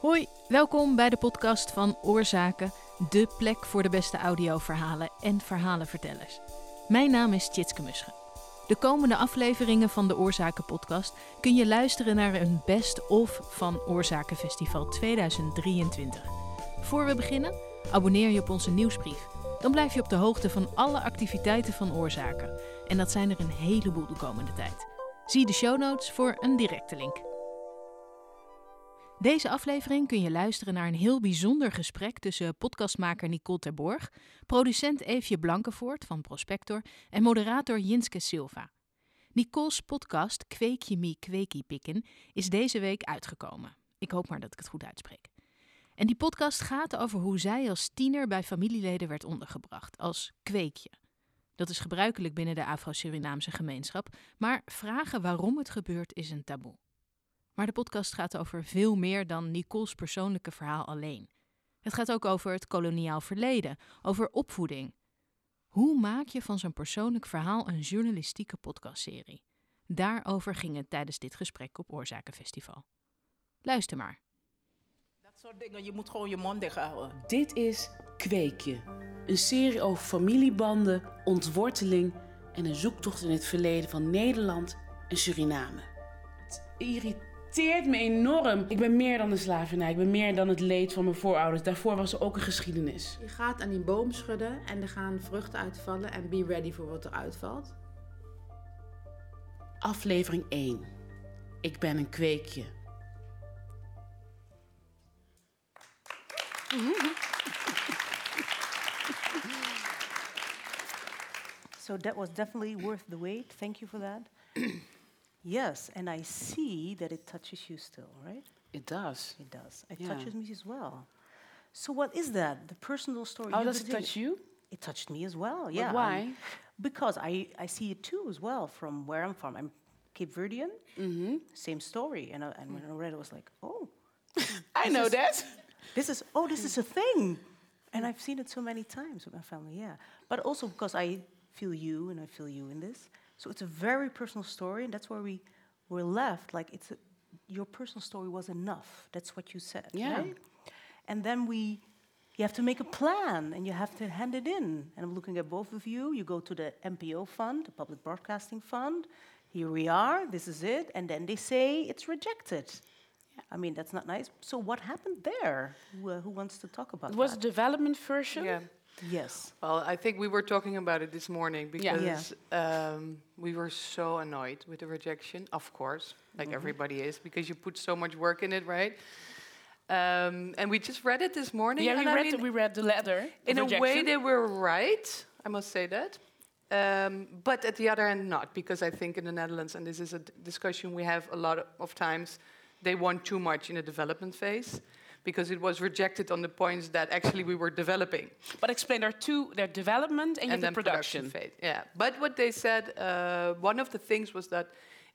Hoi, welkom bij de podcast van Oorzaken, de plek voor de beste audioverhalen en verhalenvertellers. Mijn naam is Tjitske Musche. De komende afleveringen van de Oorzaken podcast kun je luisteren naar een best-of van Oorzaken Festival 2023. Voor we beginnen, abonneer je op onze nieuwsbrief. Dan blijf je op de hoogte van alle activiteiten van Oorzaken. En dat zijn er een heleboel de komende tijd. Zie de show notes voor een directe link. Deze aflevering kun je luisteren naar een heel bijzonder gesprek tussen podcastmaker Nicole Terborg, producent Eefje Blankenvoort van Prospector en moderator Jinske Silva. Nicole's podcast Kweek je me kweekie pikken is deze week uitgekomen. Ik hoop maar dat ik het goed uitspreek. En die podcast gaat over hoe zij als tiener bij familieleden werd ondergebracht, als kweekje. Dat is gebruikelijk binnen de Afro-Surinaamse gemeenschap, maar vragen waarom het gebeurt is een taboe. Maar de podcast gaat over veel meer dan Nicole's persoonlijke verhaal alleen. Het gaat ook over het koloniaal verleden, over opvoeding. Hoe maak je van zo'n persoonlijk verhaal een journalistieke podcastserie? Daarover ging het tijdens dit gesprek op Oorzakenfestival. Luister maar. Dat soort dingen, je moet gewoon je mond dicht houden. Dit is Kweekje. Een serie over familiebanden, ontworteling en een zoektocht in het verleden van Nederland en Suriname. Het irriteert me enorm. Ik ben meer dan de slavernij. Ik ben meer dan het leed van mijn voorouders. Daarvoor was er ook een geschiedenis. Je gaat aan die boom schudden en er gaan vruchten uitvallen en be ready voor wat er uitvalt. Aflevering 1. Ik ben een kweekje. So that was definitely worth the wait. Thank you for that. Yes, and I see that it touches you still, right? It does. It does. It Yeah. touches me as well. So what is that? The personal story. Oh, you does it touch you? It touched me as well. Yeah. why? um, because I, I see it too as well from where I'm from. I'm Cape Verdean. Mm-hmm. Same story. And, I, and when I read it, I was like, oh, I know that. this is oh this is a thing and i've seen it so many times with my family yeah but also because i feel you and i feel you in this so it's a very personal story and that's where we were left like it's a, your personal story was enough that's what you said Yeah. right and then we you have to make a plan and you have to hand it in and i'm looking at both of you you go to the NPO fund the public broadcasting fund here we are this is it and then they say it's rejected I mean, that's not nice. So, what happened there? Who, uh, who wants to talk about It It was a development version. Yeah. Yes. Well, I think we were talking about it this morning Yeah. because Um, we were so annoyed with the rejection, of course, like everybody is, because you put so much work in it, right? Um, and we just read it this morning. Yeah, we I read, mean, the, we read the letter. in a way they were right i must say that um, but at the other end not because i think in the netherlands and this is a d- discussion we have a lot of times they want too much in the development phase because it was rejected on the points that actually we were developing But explain, there are two, there development and, the then production. phase. Yeah, but what they said, uh, one of the things was that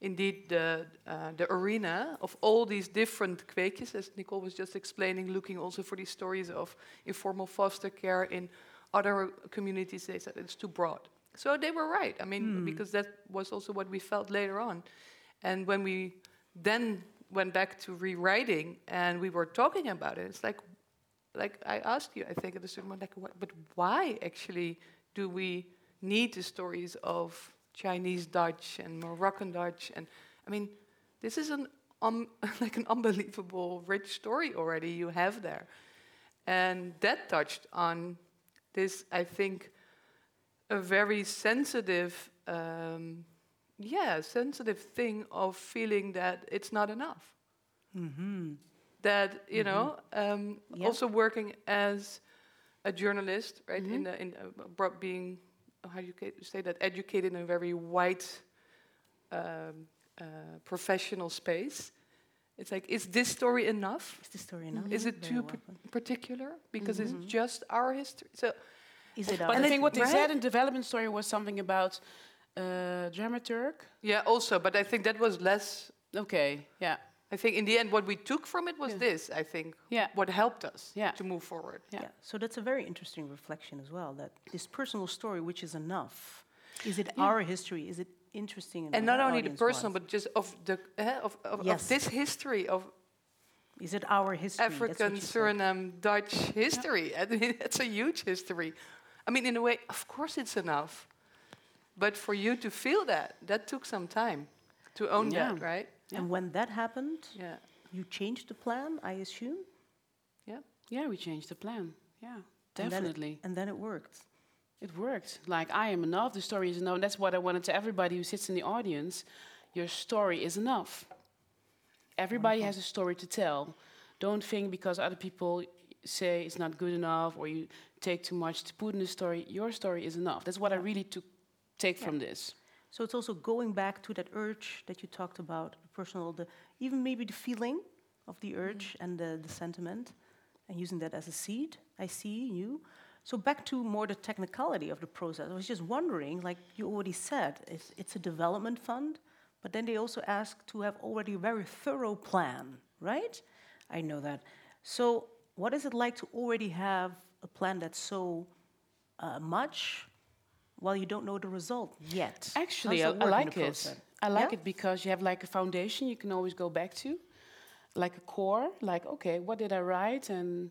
indeed the uh, the arena of all these different kweekjes, as Nicole was just explaining, looking also for these stories of informal foster care in other communities, they said it's too broad. So they were right. I mean, because that was also what we felt later on, and when we then went back to rewriting and we were talking about it, it's like like I asked you, I think at a certain point, like, what, but why actually do we need the stories of Chinese Dutch and Moroccan Dutch? And I mean, this is an um, like an unbelievable rich story already you have there, and that touched on this. I think a very sensitive, um, yeah, sensitive thing of feeling that it's not enough. That you know um, Yeah. also working as a journalist right in the in uh, being how do you say that educated in a very white um, uh, professional space. It's like is this story enough? Is the story enough? is it too well par- put. particular? Because it's just our history. So Is it But I think what they right? said in development story was something about uh, dramaturg. yeah also but i think that was less Okay, yeah. i think in the end what we took from it was Yeah. this i think Yeah. what helped us Yeah. to move forward Yeah. Yeah. So that's a very interesting reflection as well. That this personal story, which is enough, is it our history? Is it interesting? and not only the personal, wants? but just of the uh, of, of, Yes. of this history of Is it our history? African, you said. Suriname, Dutch history. I mean, it's a huge history. I mean, in a way, of course it's enough. But for you to feel that, that took some time to own Yeah. that, right? And when that happened, Yeah. you changed the plan, I assume? Yeah. Yeah, we changed the plan. Yeah, And then it- definitely. And then it worked. It worked. Like, I am enough. The story is enough. That's what I wanted to everybody who sits in the audience. Your story is enough. Everybody has a story to tell. Don't think because other people say it's not good enough or you take too much to put in the story. Your story is enough. That's what I really took take from this. So it's also going back to that urge that you talked about, the personal, the even maybe the feeling of the urge and the, the sentiment, and using that as a seed. I see you. So back to more the technicality of the process. I was just wondering, like you already said, it's, it's a development fund, but then they also ask to have already a very thorough plan, right? I know that. So what is it like to already have a plan that's so uh, much while you don't know the result yet? Actually, I, I that work in like it. I like Yeah? it because you have like a foundation you can always go back to, like a core. Like, okay, what did I write? And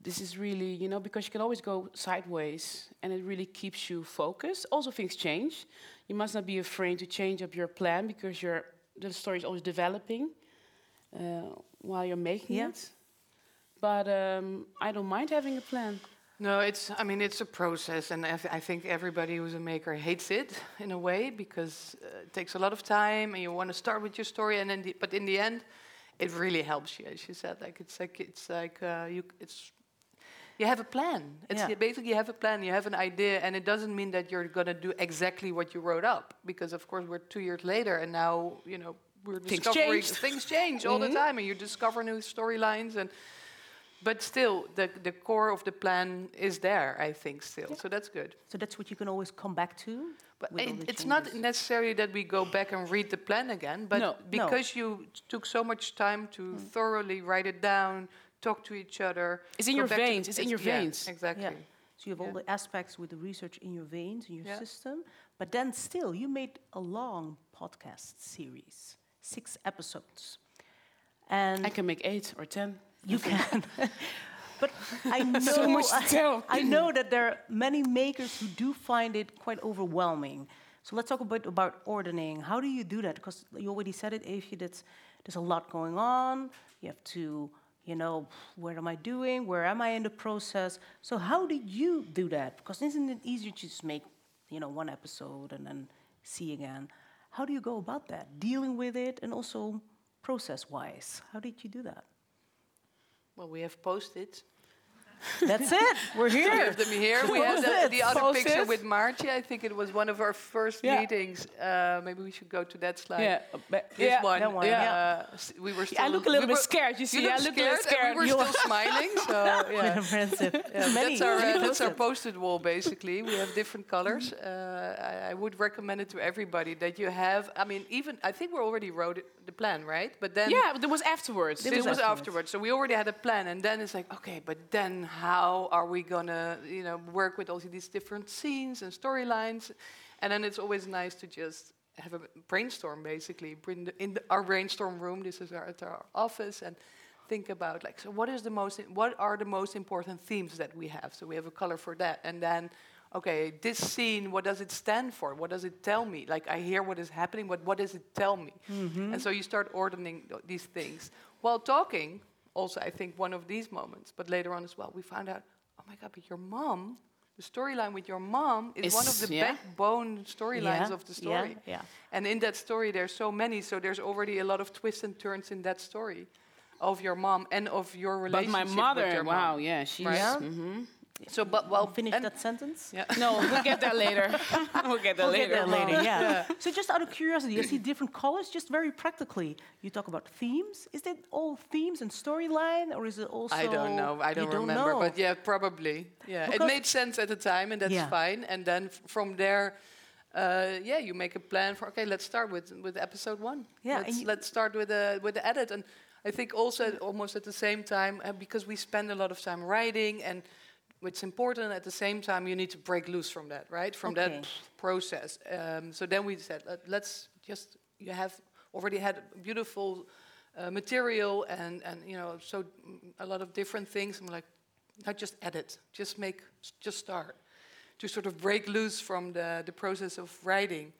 this is really, you know, because you can always go sideways, and it really keeps you focused. Also, things change. You must not be afraid to change up your plan because your the story is always developing uh, while you're making Yeah. it. But um, I don't mind having a plan. No, it's. I mean, it's a process, and I, th- I think everybody who's a maker hates it in a way because uh, it takes a lot of time, and you want to start with your story, and then, the, but in the end, it really helps you, as you said. Like it's like it's like uh, you. It's you have a plan. It's Yeah. basically you have a plan. You have an idea, and it doesn't mean that you're gonna do exactly what you wrote up, because of course we're two years later, and now you know we're Things discovering changed. things change all the time, and you discover new storylines and. But still, the, the core of the plan is there, I think, still. So that's good. So that's what you can always come back to. But it, it's not changes. necessarily that we go back and read the plan again, but No, no. because you took so much time to mm. thoroughly write it down, talk to each other. It's in your back to- veins, it's in your yeah, veins. Exactly. Yeah. So you have all the aspects with the research in your veins, in your Yeah. system. But then still, you made a long podcast series, six episodes. And I can make eight or ten. You can. but I know, So much to tell. I know that there are many makers who do find it quite overwhelming. So let's talk a bit about ordering. How do you do that? Because you already said it, Eefje, that there's a lot going on. You have to, you know, what am I doing? Where am I in the process? So how did you do that? Because isn't it easier to just make, you know, one episode and then see again? How do you go about that? Dealing with it and also process-wise. How did you do that? Well, we have post-its. That's it. We're We here. have them here. We have the, the other picture Post-its. with Margie. I think it was one of our first Yeah. meetings. Uh, maybe we should go to that slide. Yeah, This yeah, one, that one, uh, we were still. I look a little we bit scared. You see, look I look a little scared, we You were still smiling. So yeah. Impressive. Yeah, Many- that's our uh, that's our post-it wall. Basically, we have different colors. Uh, I, I would recommend it to everybody that you have. I mean, even I think we already wrote it, the plan, right? But then yeah, but it was afterwards. this was afterwards. So we already had a plan, and then it's like, okay, but then how are we gonna, you know, work with all these different scenes and storylines? And then it's always nice to just have a brainstorm, basically, bring the, in the, our brainstorm room. This is our, at our office, and think about like, so what is the most, what are the most important themes that we have? So we have a color for that, and then. Okay, this scene, what does it stand for? What does it tell me? Like, I hear what is happening, but what does it tell me? Mm-hmm. And so you start ordering th- these things. While talking, also, I think one of these moments, but later on as well, we found out, oh my God, but your mom, the storyline with your mom is, one of the yeah. backbone storylines Yeah, of the story. Yeah, yeah. And in that story, there's so many, so there's already a lot of twists and turns in that story of your mom and of your But relationship my with mother, your wow, mom. yeah, she's. Right. Yeah? mhm. So, but well, Finish and- that sentence. Yeah. No, we'll get there later. we'll get there We'll later. get there later, yeah. So just out of curiosity, I see different colors, just very practically. You talk about themes. Is it all themes and storyline, or is it also... I don't know. I You don't, remember. know. But yeah, probably. Yeah, it made sense at the time, and that's Yeah. fine. And then f- from there, uh, yeah, you make a plan for. Okay, let's start with with episode one. Yeah, let's, let's start with the with the edit. And I think also almost at the same time uh, because we spend a lot of time writing and. It's important at the same time you need to break loose from that, right? From Okay. that process. Um, so then we said, let, let's just you have already had beautiful uh, material and, and, you know, so mm, a lot of different things. I'm like, not just edit, just make, just start. To sort of break loose from the, the process of writing.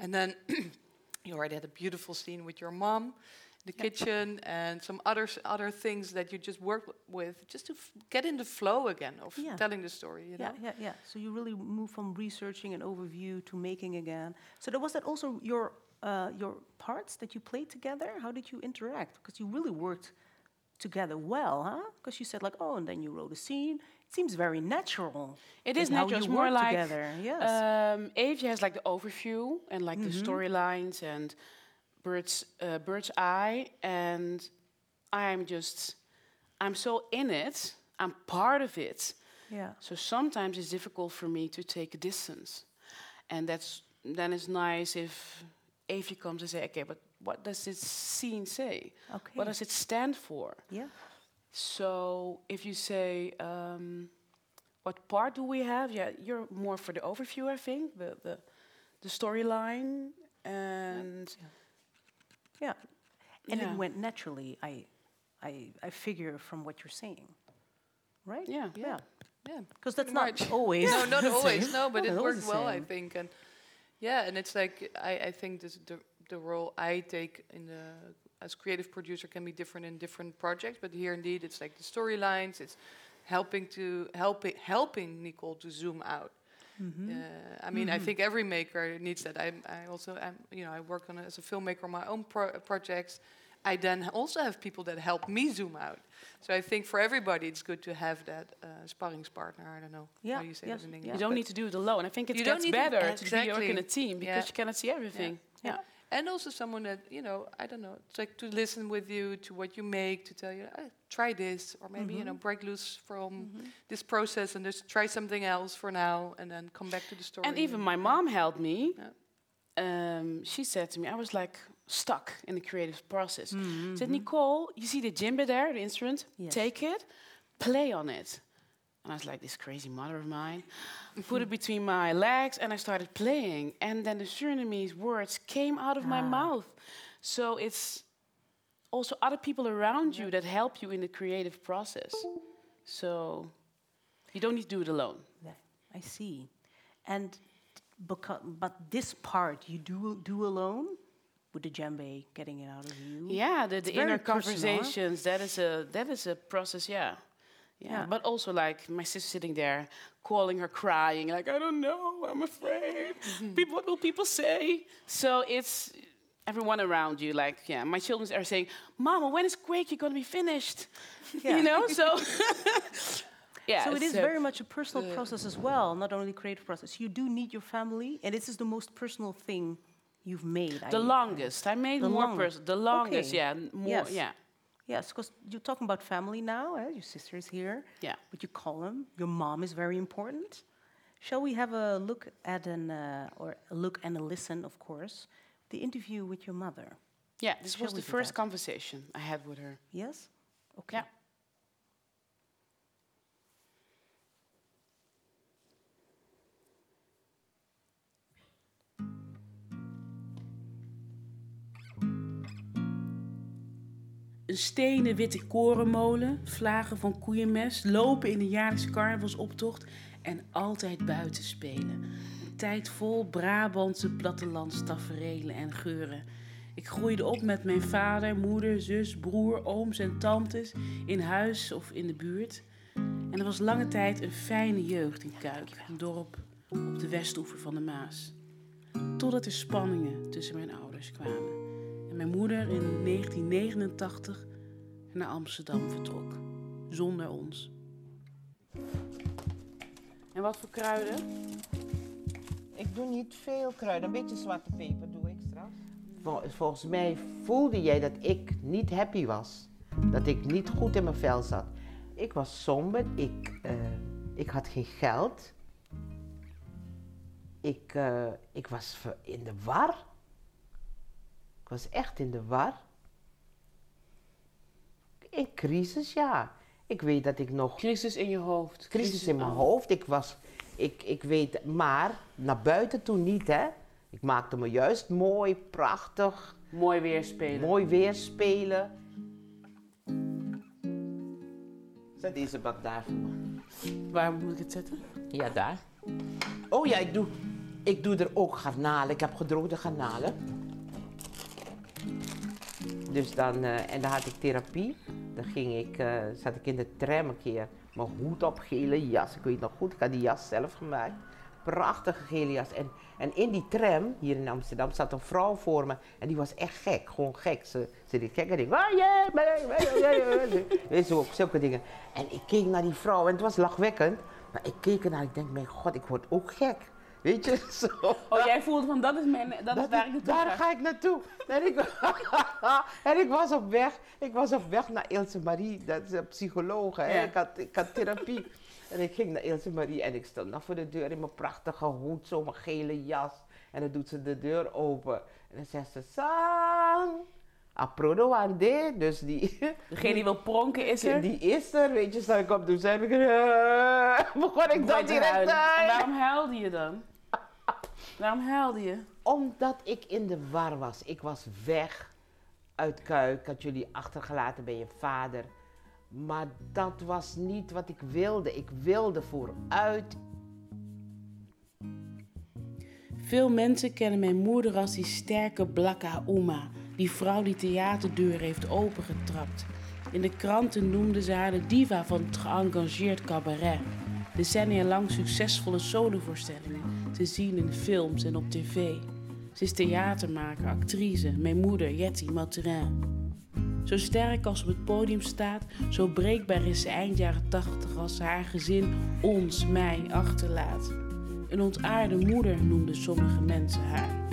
And then you already had a beautiful scene with your mom, the kitchen, and some other other things that you just work with, just to f- get in the flow again of Yeah. telling the story. You Yeah, know? yeah, yeah. So you really move from researching and overview to making again. So there was that also your uh, your parts that you played together. How did you interact? Because you really worked together well, huh? Because you said like, oh, and then you wrote a scene. It seems very natural. It in is how natural. It's more like together. Yes. Um, Eefje has like the overview and like the storylines and bird's uh, bird's eye, and I'm just I'm so in it. I'm part of it. yeah. So sometimes it's difficult for me to take a distance, and that's then it's nice if Eefje comes and say, okay, but what does this scene say? Okay. What does it stand for? yeah. So if you say, um, what part do we have? Yeah, you're more for the overview, I think, the the, the storyline, and Yeah. And Yeah. it went naturally. I, I, I figure from what you're saying, right? yeah, Yeah. Yeah. Because that's Pretty not much. always. no, not always. No, but it Not always worked well, I think. And yeah, and it's like I, I think this the the role I take in the as creative producer can be different in different projects. But here, indeed, it's like the storylines. It's helping to helping helping Nicole to zoom out. Mm-hmm. Uh, I mean, I think every maker needs that. I, I also, I'm, you know, I work on it as a filmmaker on my own pro- projects. I then also have people that help me zoom out. So I think for everybody, it's good to have that uh, sparringspartner. I don't know Yeah, how you say yes, that in. English. you don't need to do it alone. I think it You don't gets need to- better to, be working in a team because Yeah. you cannot see everything. Yeah. And also someone that, you know, I don't know, it's like to listen with you to what you make, to tell you, "Ah, try this, or maybe, you know, break loose from this process and just try something else for now and then come back to the story. And even my mom helped me. Yeah. Um, she said to me, I was like stuck in the creative process. Mm-hmm. She said, Nicole, you see the djembe there, the instrument? Yes. Take it, play on it. And I was like, this crazy mother of mine. Put it between my legs and I started playing. And then the Surinamese words came out of my Ah. mouth. So it's also other people around you that help you in the creative process. So you don't need to do it alone. Yeah, I see. And because, but this part you do do alone with the djembe getting it out of you. Yeah, the, the inner personal, conversations. That is a that is a process. Yeah. Yeah. But also like my sister sitting there, calling her, crying, like I don't know, I'm afraid. people, what will people say? So it's everyone around you. Like yeah, my children are saying, "Mama, when is Quake going to be finished?" Yeah. you know. So yeah. So it's, is uh, very much a personal process as well, not only creative process. You do need your family, and this is the most personal thing you've made. the I- longest. I made The more long- person. The longest. Okay. Yeah. More. Yes. Yeah. Yes, because you're talking about family now. Eh? Your sister is here. Yeah. But you call them. Your mom is very important. Shall we have a look at an uh, or a look and a listen, of course, the interview with your mother? Yeah. This Shall was the first that? conversation I had with her. Yes. Okay. Yeah. Een stenen witte korenmolen, vlagen van koeienmest, lopen in de jaarlijkse carnavalsoptocht en altijd buiten spelen. Een tijd vol Brabantse plattelandstaferelen en geuren. Ik groeide op met mijn vader, moeder, zus, broer, ooms en tantes in huis of in de buurt. En er was lange tijd een fijne jeugd in Kuik, een dorp op de westoever van de Maas. Totdat er spanningen tussen mijn ouders kwamen en mijn moeder in 1989 naar Amsterdam vertrok, zonder ons. En wat voor kruiden? Ik doe niet veel kruiden, een beetje zwarte peper doe ik straks. Vol- volgens mij voelde jij dat ik niet happy was. Dat ik niet goed in mijn vel zat. Ik was somber, ik, eh, ik had geen geld. Ik, eh, ik was in de war. Ik was echt in de war. In crisis, ja. Ik weet dat ik nog Crisis in je hoofd. crisis in mijn oh. hoofd. Ik was, ik, ik weet, maar naar buiten toe niet, hè. Ik maakte me juist mooi, prachtig, Mooi weerspelen. mooi weerspelen. Zet deze bak daar voor me. Waar moet ik het zetten? Ja, daar. Oh ja, ik doe, ik doe er ook garnalen. Ik heb gedroogde garnalen. Dus dan, eh, en dan had ik therapie. Dan ging ik, eh, zat ik in de tram een keer. Mijn hoed op, gele jas. Ik weet nog goed, ik had die jas zelf gemaakt. Prachtige gele jas. En, en in die tram, hier in Amsterdam, zat een vrouw voor me. En die was echt gek, gewoon gek. Ze, ze deed gekke dingen. Yeah, yeah. Weet je, ook zulke dingen. En ik keek naar die vrouw en het was lachwekkend. Maar ik keek ernaar en ik denk, mijn god, ik word ook gek. Weet je, zo. Oh, jij voelde van dat is, mijn, dat is waar ik naartoe daar ga. ik naartoe. En ik, en ik was op weg. Ik was op weg naar Ilse Marie, dat is een psycholoog. Hè. Ik, had, ik had therapie. En ik ging naar Ilse Marie en ik stond nog voor de deur in mijn prachtige hoed, zo mijn gele jas. En dan doet ze de deur open. En dan zegt ze, Sang, aprodo aan. Dus die, Degene die wil pronken is er. die is er, weet je, sta ik op. Toen zei ik, eh, begon ik te direct huilen. te En waarom huilde je dan? Waarom huilde je? Omdat ik in de war was. Ik was weg uit Kuik. Ik had jullie achtergelaten bij je vader. Maar dat was niet wat ik wilde. Ik wilde vooruit. Veel mensen kennen mijn moeder als die sterke Blakka Uma, die vrouw die theaterdeuren heeft opengetrapt. In de kranten noemden ze haar de diva van het geëngageerd cabaret. Decennia lang succesvolle solovoorstellingen te zien in films en op tv. Ze is theatermaker, actrice, mijn moeder Jetty Mathurin. Zo sterk als ze op het podium staat, zo breekbaar is ze eind jaren tachtig als ze haar gezin ons, mij, achterlaat. Een ontaarde moeder noemden sommige mensen haar.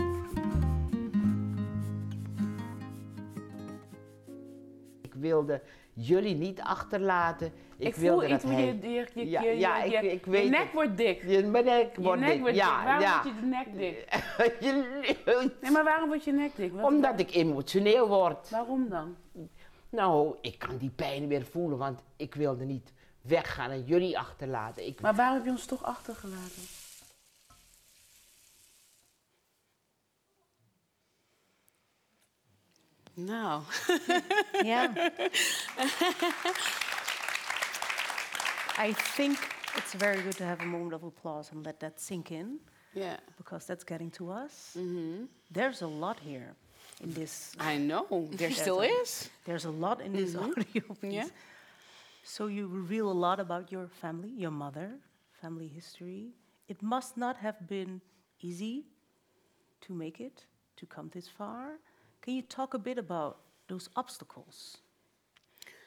Ik wilde jullie niet achterlaten. Ik, voel dat iets, je, je, je, Ja, je, ja, je, ik- je nek het. wordt dik. Je, mijn nek wordt nek dik. wordt ja, dik. Waarom ja. wordt je nek dik? Je- Nee, maar waarom wordt je nek dik? Wat- Omdat ik emotioneel word. Waarom dan? Nou, ik kan die pijn weer voelen, want ik wilde niet weggaan en jullie achterlaten. Ik, Maar waarom heb je ons toch achtergelaten? Nou, Yeah. I think it's very good to have a moment of applause and let that sink in ja. because that's getting to us. Mm-hmm. There's a lot here in this. I know, there still a- is. There's a lot in this audio piece. Yeah. So you reveal a lot about your family, your mother, family history. It must not have been easy to make it, to come this far. Can you talk a bit about those obstacles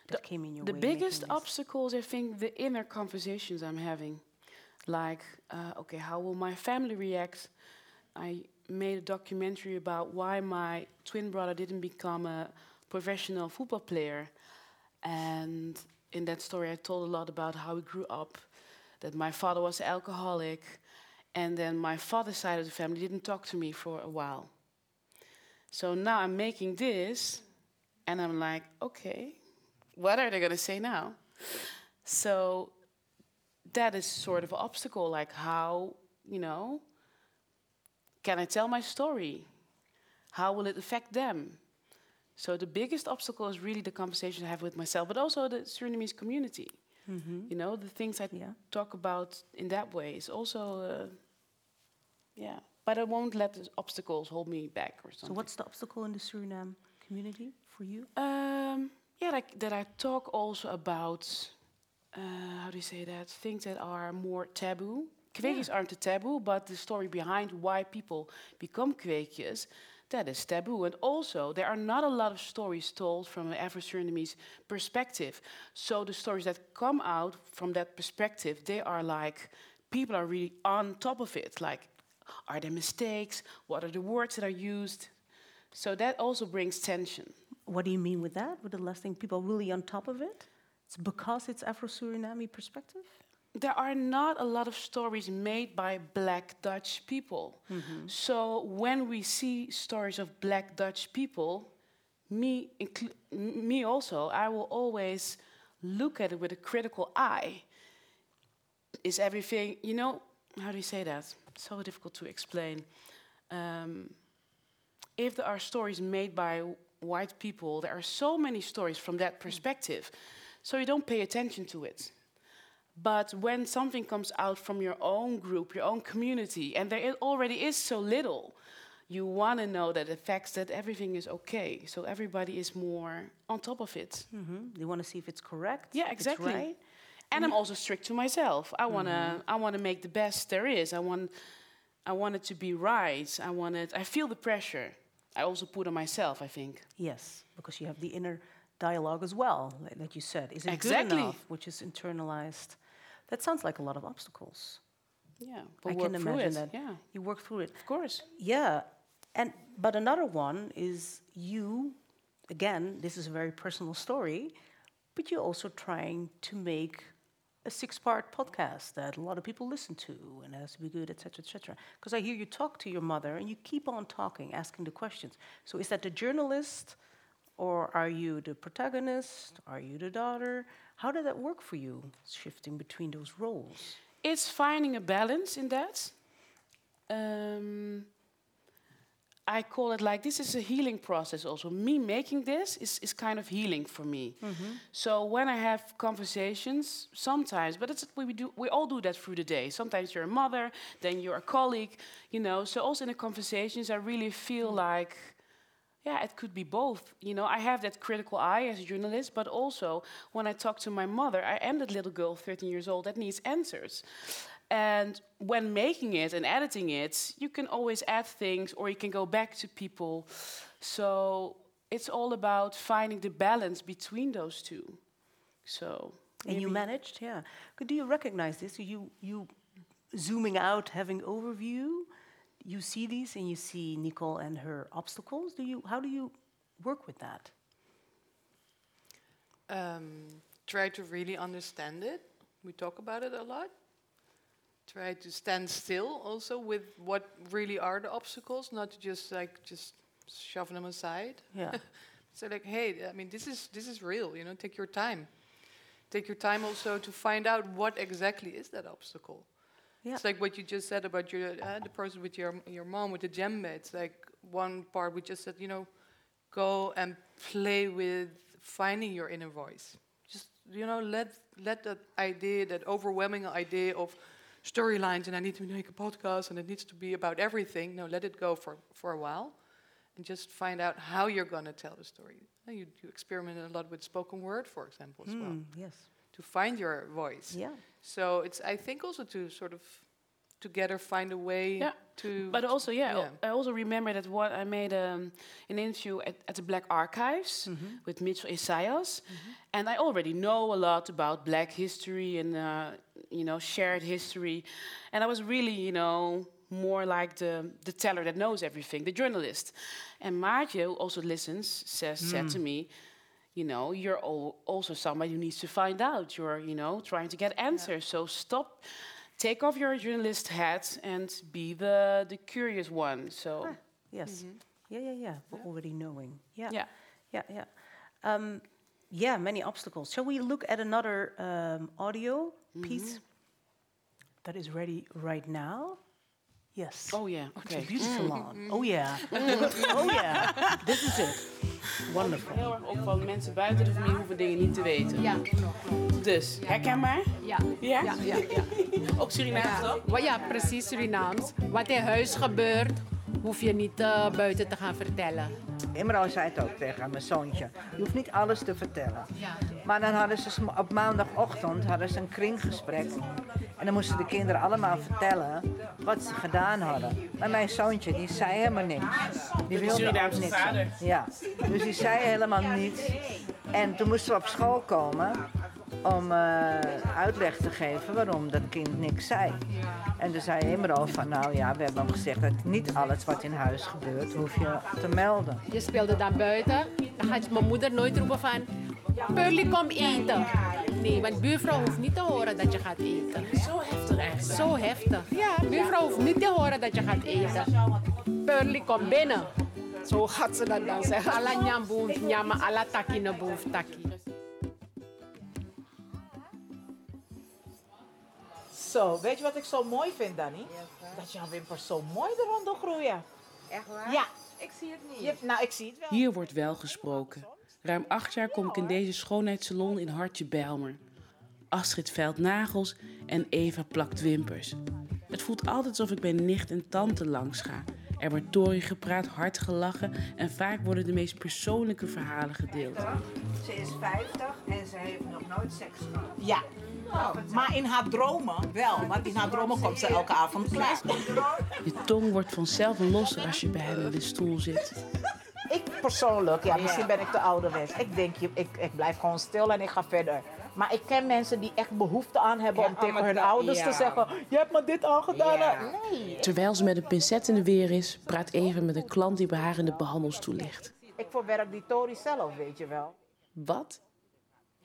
that came in your The way? biggest obstacles, I think, the inner conversations I'm having. Like, uh, okay, how will my family react? I made a documentary about why my twin brother didn't become a professional football player. And in that story, I told a lot about how he grew up, that my father was alcoholic, and then my father's side of the family didn't talk to me for a while. So now I'm making this, and I'm like, okay, what are they going to say now? So that is sort of an obstacle. Like, how, you know, can I tell my story? How will it affect them? So the biggest obstacle is really the conversation I have with myself, but also the Surinamese community. You know, the things I Yeah. talk about in that way is also, uh, yeah. But I won't let the obstacles hold me back or something. So what's the obstacle in the Suriname community for you? Um, yeah, like that I talk also about uh, how do you say that? Things that are more taboo. Kweekjes aren't a taboo, but the story behind why people become kweekjes, that is taboo. And also, there are not a lot of stories told from an Afro-Surinamese perspective. So the stories that come out from that perspective, they are like people are really on top of it. Like, are there mistakes? What are the words that are used? So that also brings tension. What do you mean with that? With the last thing, people really on top of it? It's because it's Afro-Suriname perspective? there are not a lot of stories made by black Dutch people. Mm-hmm. So when we see stories of black Dutch people, me, m- me also, I will always look at it with a critical eye. Is everything, you know, how do you say that? So difficult to explain. um, if there are stories made by white people, there are so many stories from that perspective. So you don't pay attention to it. But when something comes out from your own group, your own community, and there already is so little, you want to know that it affects that everything is okay. So everybody is more on top of it. Mm-hmm. You want to see if it's correct. Yeah, exactly. right. And I'm mm-hmm. also strict to myself. I wanna, mm-hmm. I wanna make the best there is. I want, I want it to be right. I want it. I feel the pressure. I also put on myself. I think. Yes, because you have the inner dialogue as well, like that you said. Is it Exactly. good enough? Which is internalized. That sounds like a lot of obstacles. Yeah, I but can imagine it. that. Yeah, You work through it. of course. Yeah, and but another one is you. Again, this is a very personal story, but you're also trying to make a six-part podcast that a lot of people listen to, and has to be good, etc., etc. Because I hear you talk to your mother, and you keep on talking, asking the questions. So is that the journalist, or are you the protagonist? Are you the daughter? How did that work for you, shifting between those roles? It's finding a balance in that. Um, I call it like this is a healing process also. Me making this is, is kind of healing for me. Mm-hmm. So when I have conversations, sometimes, but it's we do we all do that through the day. Sometimes you're a mother, then you're a colleague, you know. So also in the conversations I really feel mm-hmm. like yeah, it could be both. You know, I have that critical eye as a journalist, but also when I talk to my mother, I am that little girl, 13 years old, that needs answers. And when making it and editing it, you can always add things or you can go back to people. So it's all about finding the balance between those two. So And you managed, yeah. But do you recognize this? So you you zooming out, having overview, you see these and you see Nicole and her obstacles. Do you how do you work with that? um, try to really understand it. We talk about it a lot. Try to stand still also with what really are the obstacles, not to just like just shove them aside. Yeah. So like, hey, I mean, this is this is real. You know, take your time. Take your time also to find out what exactly is that obstacle. Yeah. It's like what you just said about your uh, the person with your your mom with the djembe. It's like one part we just said, you know, go and play with finding your inner voice. Just you know, let let that idea, that overwhelming idea of storylines, and I need to make a podcast, and it needs to be about everything. No, let it go for for a while, and just find out how you're going to tell the story. You, you experiment a lot with spoken word, for example, as well, Mm, yes. to find your voice. Yeah. So it's I think also to sort of together find a way Yeah, to. But also, yeah, yeah. I also remember that what I made um, an interview at, at the Black Archives with Mitchell Esajas, and I already know a lot about Black history and uh, you know shared history, and I was really you know more like the the teller that knows everything, the journalist, and Maartje who also listens says said to me. You know, you're al- also somebody who needs to find out. You're, you know, trying to get answers. So stop take off your journalist hat and be the the curious one. So Yes. Yeah, yeah, yeah. But already knowing. Yeah. yeah, Yeah, yeah. Um, yeah, many obstacles. Shall we look at another um, audio piece that is ready right now? Yes. oh yeah, It's okay. a beautiful one. Oh yeah. oh yeah. This is it. Wonderful. Heel erg opvallend, mensen buiten de familie hoeven dingen niet te weten. Ja, Dus herkenbaar? ja. Ja. Ja, ja, ja. Ook Surinaams toch? Ja, ja, precies Surinaams. Wat in huis gebeurt, hoef je niet eh, buiten te gaan vertellen. Imro zei het ook tegen mijn zoontje. Je hoeft niet alles te vertellen. Maar dan hadden ze op maandagochtend hadden ze een kringgesprek. En dan moesten de kinderen allemaal vertellen wat ze gedaan hadden. Maar mijn zoontje die zei helemaal niks. Die wilde ook niks. vader. Ja, dus die zei helemaal niets. En toen moesten we op school komen om eh, uitleg te geven waarom dat kind niks zei. En toen zei Imro van nou ja, we hebben hem gezegd dat niet alles wat in huis gebeurt hoef je te melden. Je speelde dan buiten. Dan gaat mijn moeder nooit roepen van... Pearly, kom eten. Nee, want buurvrouw hoeft niet te horen dat je gaat eten. Zo heftig eigenlijk. Zo heftig. Ja, buurvrouw hoeft niet te horen dat je gaat eten. Pearly, kom binnen. Zo gaat ze dat dan zeggen. Alla nyamboef, nyama, alla taki na boef, taki. Zo, weet je wat ik zo mooi vind, Danny? Dat jouw wimpers zo mooi eronder groeien. Echt waar? Ja. Ik zie het niet. Je, nou, ik zie het wel. Hier wordt wel gesproken. Ruim acht jaar kom ik in deze schoonheidssalon in Hartje Bijlmer. Astrid veilt nagels en Eva plakt wimpers. Het voelt altijd alsof ik bij nicht en tante langs ga. Er wordt tory gepraat, hard gelachen en vaak worden de meest persoonlijke verhalen gedeeld. Ze is 50 en ze heeft nog nooit seks gehad. Ja. Maar in haar dromen wel, want in haar dromen komt ze elke avond klaar. Je tong wordt vanzelf losser als je bij hem in de stoel zit. Ik persoonlijk, ja, misschien ben ik te ouderwets. Ik denk, je- ik, ik blijf gewoon stil en ik ga verder. Maar ik ken mensen die echt behoefte aan hebben om tegen hun ouders te zeggen: Je hebt me dit aangedaan. Nee. Terwijl ze met een pincet in de weer is, praat Eva met een klant die bij haar in de behandelstoel ligt. Ik verwerk die Tory zelf, weet je wel. Wat?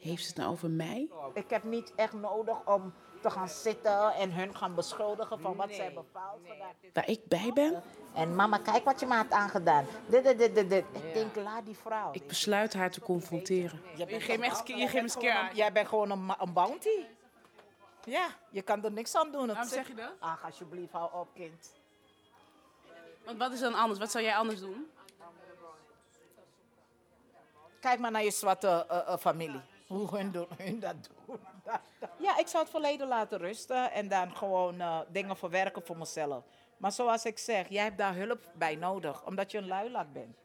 Heeft ze het nou over mij? Ik heb niet echt nodig om te gaan zitten en hun gaan beschuldigen van wat ze hebben fout gedaan. Waar ik bij ben? En mama, kijk wat je me had aangedaan. Dit, dit, dit, dit. Ik denk, laat die vrouw. Ik besluit haar te confronteren. Je geeft me echt je geeft een Jij bent gewoon een bounty. Ja, je kan er niks aan doen. Waarom zeg je dat? Ach, alsjeblieft, hou op, kind. Want wat is dan anders? Wat zou jij anders doen? Kijk maar naar je zwarte eh, eh, familie. Hoe hun, doen, hun dat doen. Ja, ik zou het verleden laten rusten en dan gewoon eh, dingen verwerken voor mezelf. Maar zoals ik zeg, jij hebt daar hulp bij nodig, omdat je een luilak bent.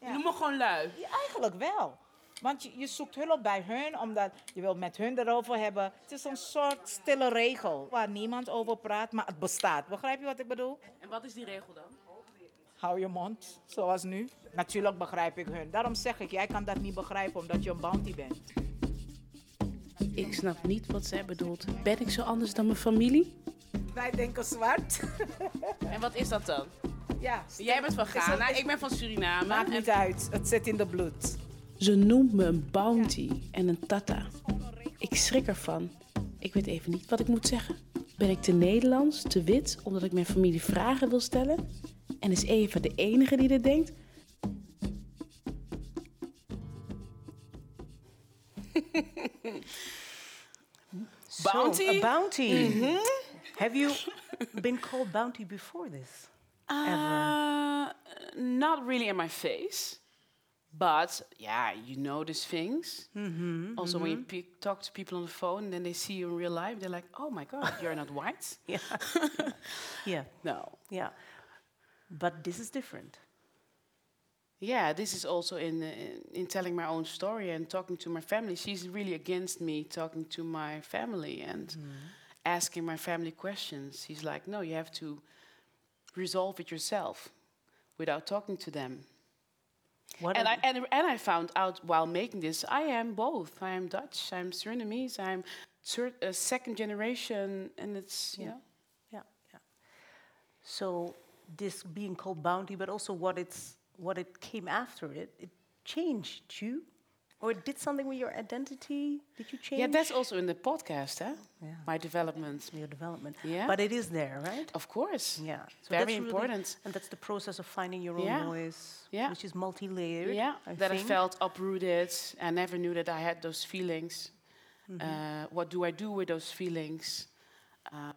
Je noemt me gewoon lui. Ja, eigenlijk wel. Want je, je zoekt hulp bij hun, omdat je wil met hun erover hebben. Het is een soort stille regel waar niemand over praat, maar het bestaat. Begrijp je wat ik bedoel? En wat is die regel dan? Hou je mond, zoals nu. Natuurlijk begrijp ik hun. Daarom zeg ik, jij kan dat niet begrijpen omdat je een bounty bent. Ik snap niet wat zij bedoelt. Ben ik zo anders dan mijn familie? Wij denken zwart. En wat is dat dan? Ja, Jij bent van Ghana, is- ik ben van Suriname. Maakt En- niet uit, het zit in de bloed. Ze noemt me een bounty en een tata. Ik schrik ervan. Ik weet even niet wat ik moet zeggen. Ben ik te Nederlands, te wit, omdat ik mijn familie vragen wil stellen? En is Eva de enige die dit denkt? So, Bounty? bounty. Have you been called bounty before this? Uh, not really in my face. But yeah, you notice things. also, when you pe- talk to people on the phone and then they see you in real life, they're like, oh my God, you're not white? Yeah. yeah. No. Yeah. But this is different. Yeah, this is also in, uh, in telling my own story and talking to my family. She's really against me talking to my family and asking my family questions. She's like, no, you have to resolve it yourself without talking to them. What and I and, and I found out while making this, I am both. I am Dutch. I'm Surinamese. I'm third, uh, second generation, and it's you Yeah. know. Yeah, yeah. So this being called bounty, but also what it's what it came after it, it changed you, or it did something with your identity. Did you change? Yeah, that's also in the podcast, huh? Yeah. My development. your development. Yeah. But it is there, right? Of course. Yeah. So Very that's really- important. and that's the process of finding your own Yeah. voice, Yeah. which is multi-layered. Yeah, I that I felt uprooted. I never knew that I had those feelings. Mm-hmm. Uh, what do I do with those feelings? Um,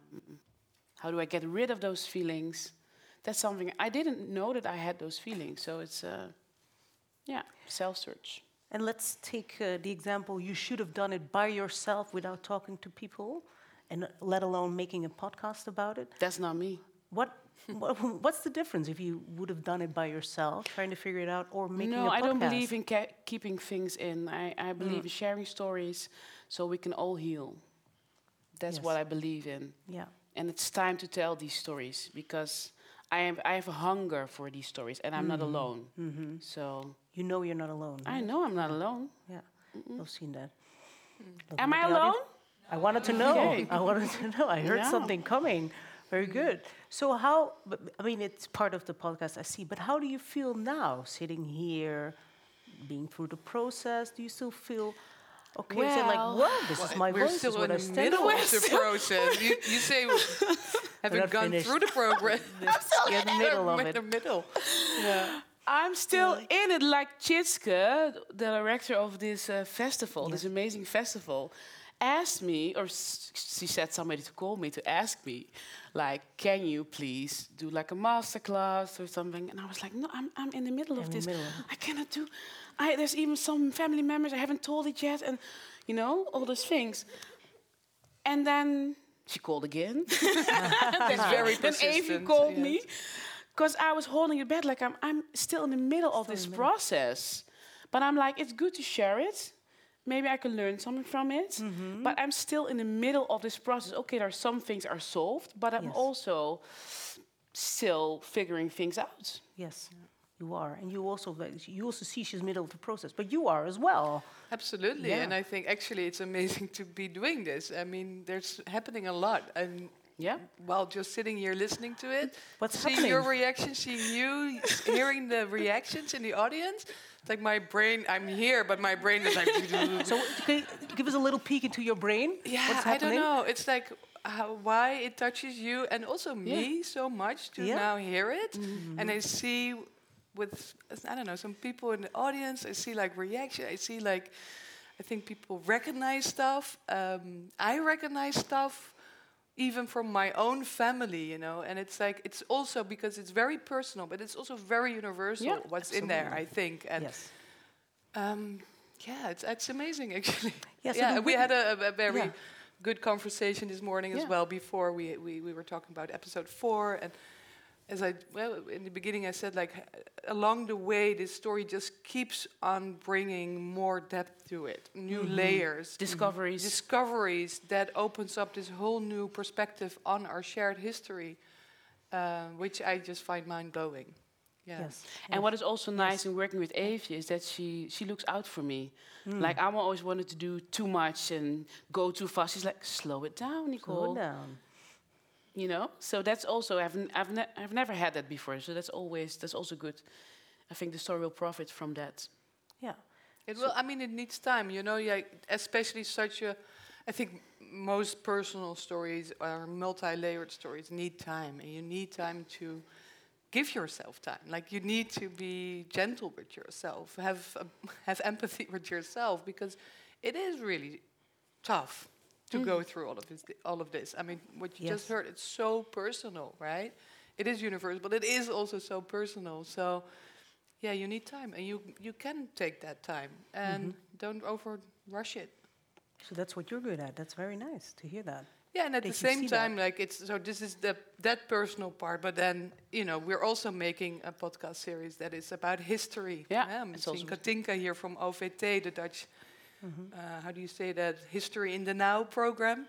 how do I get rid of those feelings? That's something I didn't know that I had those feelings. So it's, uh, yeah, self search. And let's take uh, the example you should have done it by yourself without talking to people, and let alone making a podcast about it. That's not me. What, what what's the difference if you would have done it by yourself, trying to figure it out, or making no, a podcast? No, I don't believe in keeping things in. I, I believe in sharing stories so we can all heal. That's Yes. what I believe in. Yeah. And it's time to tell these stories because I have, I have a hunger for these stories and I'm not mm-hmm. alone. Mm-hmm. So You know you're not alone. I right? know I'm not alone. Yeah, I've seen that. Looking Am I alone? I wanted to know. Okay. I wanted to know. I heard Yeah. something coming. Very good. So how? I mean, it's part of the podcast. I see. But how do you feel now, sitting here, being through the process? Do you still feel okay? is it like, Well, well, this is my We're voice. still is what in I the middle of the process. you, you say we haven't gone finished. through the program. You're in the middle of We're in it. the middle. Yeah. I'm still in it like Tjitske, the director of this uh, festival, this amazing festival. asked me, or s- she said somebody to call me to ask me, like, can you please do like a master class or something? And I was like, no, I'm, I'm in the middle of In the this. middle. I cannot do. I, there's even some family members I haven't told it yet, and you know all those things. And then she called again. She's very persistent. then Eefje called yes. me because I was holding it back, like I'm, I'm still in the middle of this process. But I'm like, it's good to share it. Maybe I can learn something from it. Mm-hmm. But I'm still in the middle of this process. Okay, there are some things are solved, but I'm Yes. also still figuring things out. Yes, you are, and you also you also see she's middle of the process, but you are as well. Absolutely, Yeah. and I think actually it's amazing to be doing this. I mean, there's happening a lot, and yeah, while just sitting here listening to it, What's seeing your happening? reaction, seeing you, hearing the reactions in the audience, it's like my brain. I'm here, but my brain is like. So can you give us a little peek into your brain. Yeah, I don't know. It's like how, why it touches you and also me so much to Yeah. now hear it, mm-hmm. and I see with I don't know some people in the audience. I see like reaction. I see like I think people recognize stuff. Um, I recognize stuff even from my own family, you know. And it's like it's also because it's very personal, but it's also very universal. Yeah, what's in there, I think. And Yes. um, yeah, it's it's amazing actually. Yeah, so yeah, we had a, a- a very Yeah. good conversation this morning as well. Before we, we we were talking about episode four, and as I well in the beginning I said like along the way this story just keeps on bringing more depth to it, new Mm-hmm. layers, Discoveries. discoveries that opens up this whole new perspective on our shared history, uh, which I just find mind blowing. Yeah. Yes. And what is also nice in working with Eefje is that she she looks out for me. Hmm. Like I'm always wanted to do too much and go too fast. She's like, slow it down, Nicole. Slow down. You know. So that's also I've n- I've, ne- I've never had that before. So that's always that's also good. I think the story will profit from that. Yeah. It will. I mean, it needs time. You know, yeah, especially such a. I think most personal stories or multi-layered stories need time, and you need time to give yourself time. Like you need to be gentle with yourself, have uh, have empathy with yourself, because it is really tough to go mm. through all of this. All of this. I mean, what you just heard, it's so personal, right? It is universal, but it is also so personal. So yeah, you need time, and you you can take that time, and mm-hmm. don't over rush it. So that's what you're good at. That's very nice to hear that. Yeah, and at That the same see that. time, like it's so this is the that personal part, but then you know we're also making a podcast series that is about history. Yeah, I'm it's seeing. Katinka here from OVT, the Dutch. Mm-hmm. Uh, how do you say that? History in the Now program.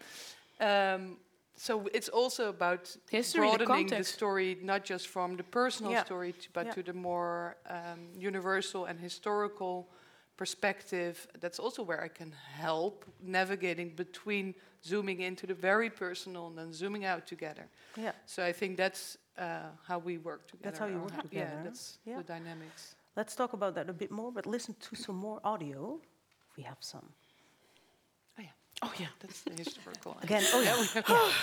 Um, so it's also about History, broadening the, context. story, not just from the personal Yeah. story, to, but Yeah. to the more um, universal and historical perspective. That's also where I can help navigating between zooming into the very personal and then zooming out together. Yeah. So I think that's uh, how we work together. That's how you work together, Yeah, that's Yeah. the dynamics. Let's talk about that a bit more, but listen to some more audio. We have some. Oh yeah, Oh ja. that's the historical. Again, oh yeah.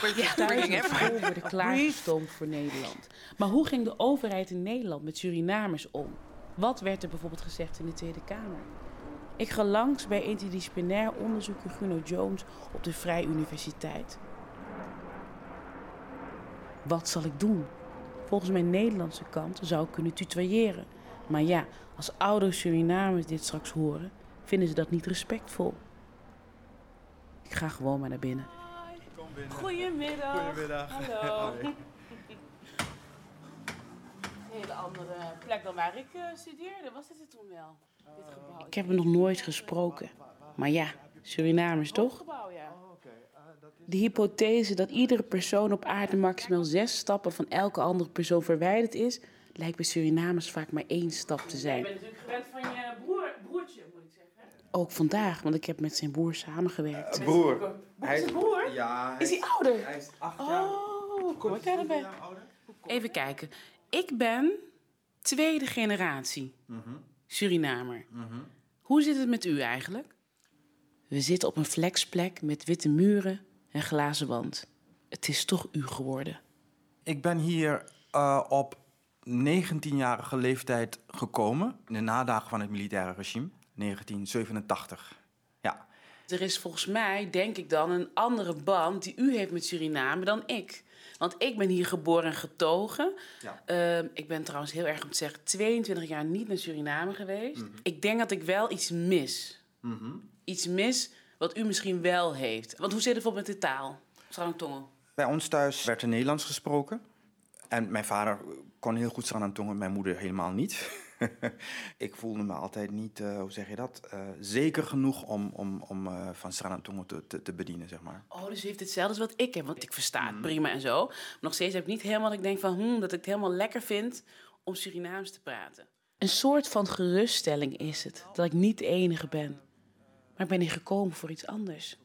We're just bringing Duizend everything. school worden klaargestoomd voor Nederland. Maar hoe ging de overheid in Nederland met Surinamers om? Wat werd er bijvoorbeeld gezegd in de Tweede Kamer? Ik ga langs bij interdisciplinair onderzoeker Guno Jones op de Vrije Universiteit. Wat zal ik doen? Volgens mijn Nederlandse kant zou ik kunnen tutoyeren. Maar ja, als oude Surinamers dit straks horen, vinden ze dat niet respectvol. Ik ga gewoon maar naar binnen. Goedemiddag. Goedemiddag. Hallo. Een hele andere plek dan waar ik eh, studeerde. Was dit het toen wel? Dit gebouw. Ik heb hem nog nooit gesproken. Maar ja, Surinamers toch? gebouw, ja. De hypothese dat iedere persoon op aarde maximaal zes stappen van elke andere persoon verwijderd is, lijkt bij Surinamers vaak maar één stap te Ik zijn. ben natuurlijk gewend van je broer, broertje, moet ik zeggen. Ook vandaag, want ik heb met zijn broer samengewerkt. Broer. Is het broer? Ja. Is hij ouder? Hij is acht jaar. Oh, kom ik daarbij. Even kijken. Ik ben tweede generatie Surinamer. Hoe zit het met u eigenlijk? We zitten op een flexplek met witte muren en glazen wand. Het is toch u geworden. Ik ben hier eh, op 19-jarige leeftijd gekomen. In de nadagen van het militaire regime. 1987. Ja. Er is volgens mij, denk ik dan, een andere band die u heeft met Suriname dan ik. Want ik ben hier geboren en getogen. Ja. Ehm, ik ben trouwens heel erg om te zeggen 22 jaar niet naar Suriname geweest. Mhm. Ik denk dat ik wel iets mis. Mhm. Iets mis wat u misschien wel heeft. Want hoe zit het bijvoorbeeld met de taal? Srantongo. Bij ons thuis werd er Nederlands gesproken. En mijn vader kon heel goed Sranantongen, mijn moeder helemaal niet. ik voelde me altijd niet, eh, hoe zeg je dat, eh, zeker genoeg om, om, om eh, van Sranantongen te, te, te bedienen, zeg maar. Oh, dus u heeft hetzelfde als wat ik heb. Want ik versta het prima en zo. Maar nog steeds heb ik niet helemaal dat ik denk van... Hmm, dat ik het helemaal lekker vind om Surinaams te praten. Een soort van geruststelling is het. Dat ik niet de enige ben. Maar ik ben hier gekomen voor iets anders.